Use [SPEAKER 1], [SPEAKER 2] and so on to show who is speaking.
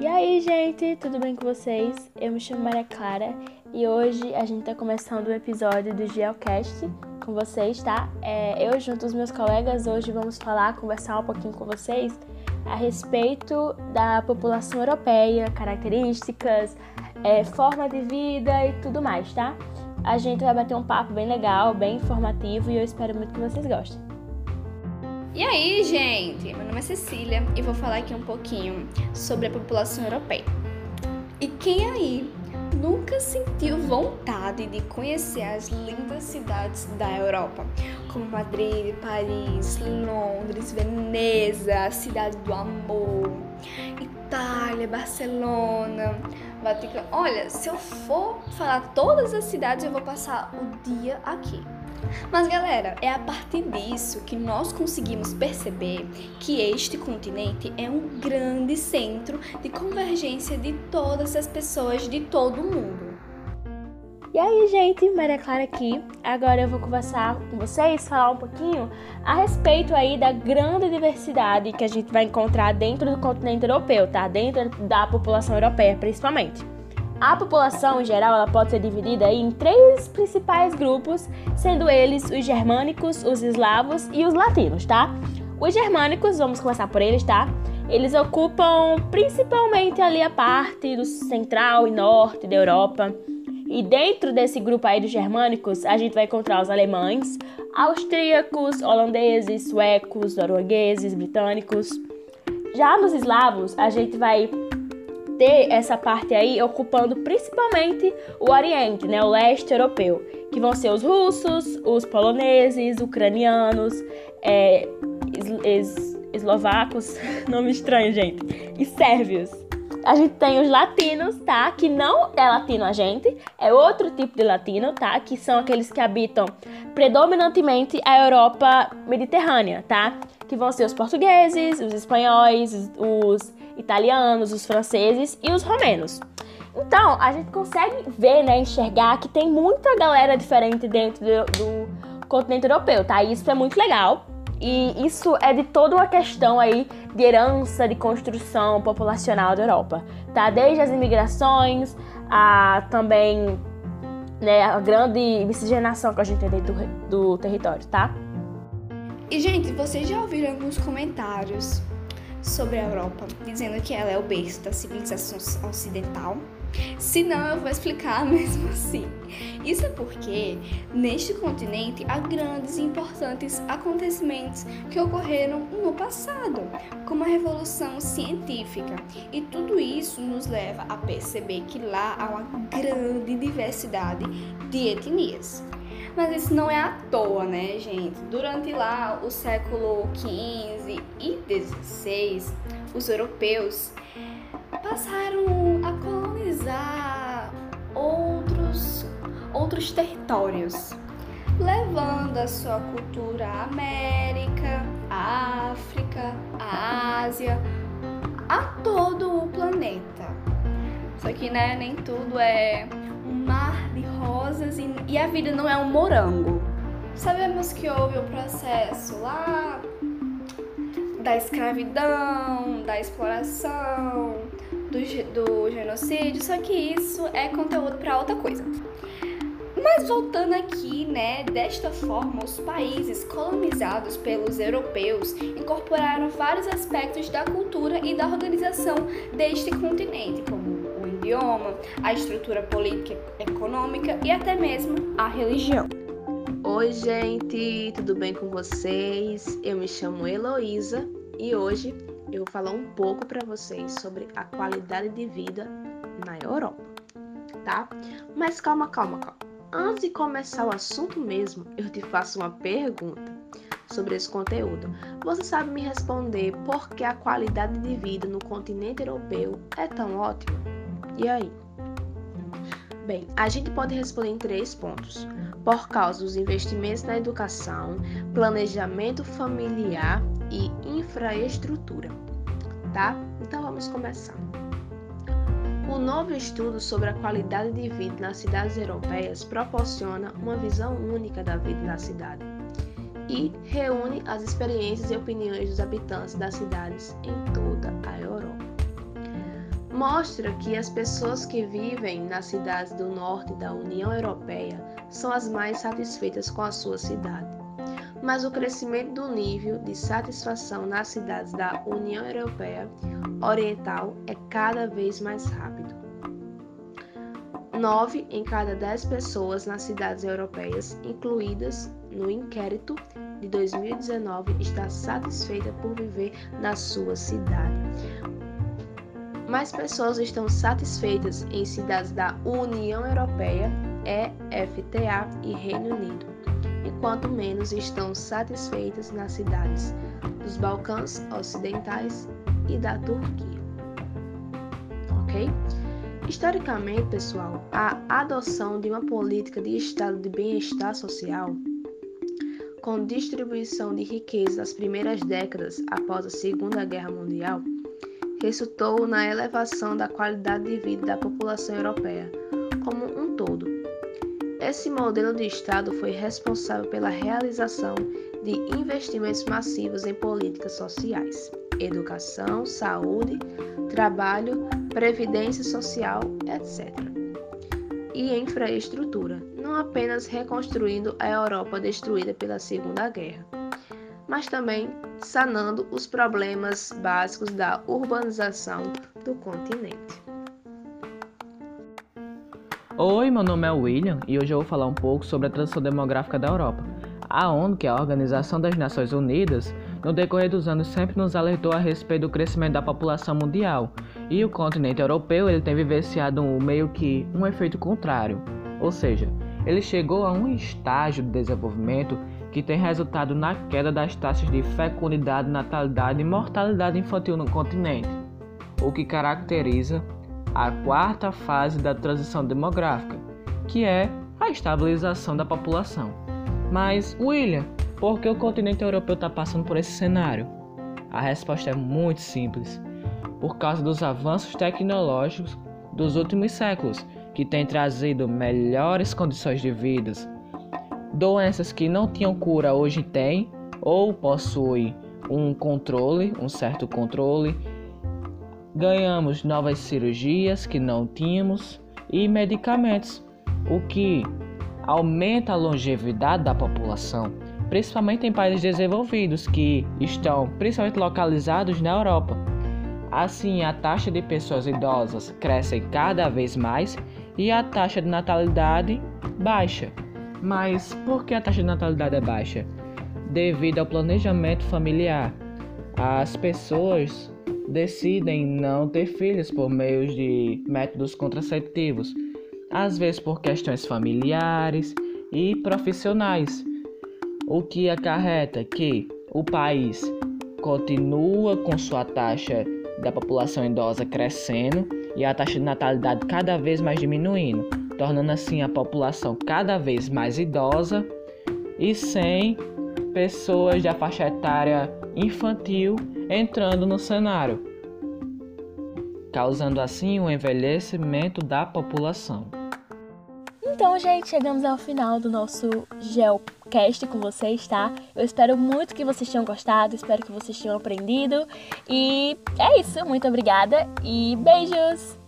[SPEAKER 1] E aí, gente, tudo bem com vocês? Eu me chamo Maria Clara e hoje a gente tá começando o episódio do Geocast com vocês, tá? É, eu, junto os meus colegas, hoje vamos falar, conversar um pouquinho com vocês a respeito da população europeia, características, é, forma de vida e tudo mais, tá? A gente vai bater um papo bem legal, bem informativo e eu espero muito que vocês gostem.
[SPEAKER 2] E aí, gente? Meu nome é Cecília e vou falar aqui um pouquinho sobre a população europeia. E quem aí nunca sentiu vontade de conhecer as lindas cidades da Europa, como Madrid, Paris, Londres, Veneza, a cidade do amor, Itália, Barcelona, Vaticano. Olha, se eu for falar todas as cidades, eu vou passar o dia aqui. Mas galera, é a partir disso que nós conseguimos perceber que este continente é um grande centro de convergência de todas as pessoas de todo o mundo.
[SPEAKER 1] E aí, gente, Maria Clara aqui. Agora eu vou conversar com vocês, falar um pouquinho a respeito aí da grande diversidade que a gente vai encontrar dentro do continente europeu, tá? Dentro da população europeia, principalmente. A população em geral ela pode ser dividida em três principais grupos, sendo eles os germânicos, os eslavos e os latinos, tá? Os germânicos, vamos começar por eles, tá? Eles ocupam principalmente ali a parte do central e norte da Europa. E dentro desse grupo aí dos germânicos, a gente vai encontrar os alemães, austríacos, holandeses, suecos, noruegueses, britânicos. Já nos eslavos, a gente vai ter essa parte aí ocupando principalmente o Oriente, né, o leste europeu, que vão ser os russos, os poloneses, ucranianos, é, es, es, eslovacos, nome estranho, gente, e sérvios. A gente tem os latinos, tá? Que não é latino a gente, é outro tipo de latino, tá? Que são aqueles que habitam predominantemente a Europa mediterrânea, tá? Que vão ser os portugueses, os espanhóis, os italianos, os franceses e os romenos. Então, a gente consegue ver, né, enxergar que tem muita galera diferente dentro do, do continente europeu, tá? E isso é muito legal. E isso é de toda uma questão aí de herança, de construção populacional da Europa, tá? Desde as imigrações, a também né, a grande miscigenação que a gente tem dentro do, do território, tá?
[SPEAKER 2] E, gente, vocês já ouviram alguns comentários sobre a Europa, dizendo que ela é o berço da civilização ocidental. Se não, eu vou explicar mesmo assim. Isso é porque neste continente há grandes e importantes acontecimentos que ocorreram no passado, como a Revolução Científica. E tudo isso nos leva a perceber que lá há uma grande diversidade de etnias. Mas isso não é à toa, né, gente? Durante lá o século XV e XVI, os europeus passaram a colonizar outros, outros territórios, levando a sua cultura à América, à África, à Ásia, a todo o planeta. Só que, né, nem tudo é um mar de rosas e, e a vida não é um morango. Sabemos que houve o processo lá da escravidão, da exploração, do, do genocídio, só que isso é conteúdo para outra coisa. Mas voltando aqui, né, desta forma, os países colonizados pelos europeus incorporaram vários aspectos da cultura e da organização deste continente, como idioma, a estrutura política, econômica e até mesmo a religião.
[SPEAKER 3] Oi, gente, tudo bem com vocês? Eu me chamo Heloísa e hoje eu vou falar um pouco para vocês sobre a qualidade de vida na Europa, tá? Mas calma, calma, calma. Antes de começar o assunto mesmo, eu te faço uma pergunta sobre esse conteúdo. Você sabe me responder por que a qualidade de vida no continente europeu é tão ótima? E aí? Bem, a gente pode responder em três pontos. Por causa dos investimentos na educação, planejamento familiar e infraestrutura. Tá? Então vamos começar. O novo estudo sobre a qualidade de vida nas cidades europeias proporciona uma visão única da vida na cidade e reúne as experiências e opiniões dos habitantes das cidades em toda a Europa mostra que as pessoas que vivem nas cidades do norte da União Europeia são as mais satisfeitas com a sua cidade. Mas o crescimento do nível de satisfação nas cidades da União Europeia Oriental é cada vez mais rápido. Nove em cada dez pessoas nas cidades europeias incluídas no inquérito de 2019 está satisfeita por viver na sua cidade. Mais pessoas estão satisfeitas em cidades da União Europeia, EFTA e Reino Unido, enquanto menos estão satisfeitas nas cidades dos Balcãs Ocidentais e da Turquia. Ok? Historicamente, pessoal, a adoção de uma política de estado de bem-estar social com distribuição de riqueza nas primeiras décadas após a Segunda Guerra Mundial, resultou na elevação da qualidade de vida da população europeia como um todo. Esse modelo de Estado foi responsável pela realização de investimentos massivos em políticas sociais, educação, saúde, trabalho, previdência social, etc. E infraestrutura, não apenas reconstruindo a Europa destruída pela Segunda Guerra, mas também sanando os problemas básicos da urbanização do continente.
[SPEAKER 4] Oi, meu nome é William e hoje eu vou falar um pouco sobre a transição demográfica da Europa. A ONU, que é a Organização das Nações Unidas, no decorrer dos anos sempre nos alertou a respeito do crescimento da população mundial, e o continente europeu ele tem vivenciado um, meio que um efeito contrário, ou seja, ele chegou a um estágio de desenvolvimento que tem resultado na queda das taxas de fecundidade, natalidade e mortalidade infantil no continente, o que caracteriza a quarta fase da transição demográfica, que é a estabilização da população. Mas, William, por que o continente europeu está passando por esse cenário? A resposta é muito simples. Por causa dos avanços tecnológicos dos últimos séculos, que têm trazido melhores condições de vida, doenças que não tinham cura hoje têm ou possuem um controle, um certo controle. Ganhamos novas cirurgias que não tínhamos e medicamentos, o que aumenta a longevidade da população, principalmente em países desenvolvidos que estão principalmente localizados na Europa. Assim, a taxa de pessoas idosas cresce cada vez mais e a taxa de natalidade baixa. Mas por que a taxa de natalidade é baixa? Devido ao planejamento familiar. As pessoas decidem não ter filhos por meio de métodos contraceptivos, às vezes por questões familiares e profissionais, o que acarreta que o país continua com sua taxa da população idosa crescendo e a taxa de natalidade cada vez mais diminuindo tornando assim a população cada vez mais idosa e sem pessoas da faixa etária infantil entrando no cenário, causando assim o um envelhecimento da população.
[SPEAKER 1] Então, gente, chegamos ao final do nosso Geocast com vocês, tá? Eu espero muito que vocês tenham gostado, espero que vocês tenham aprendido. E é isso, muito obrigada e beijos!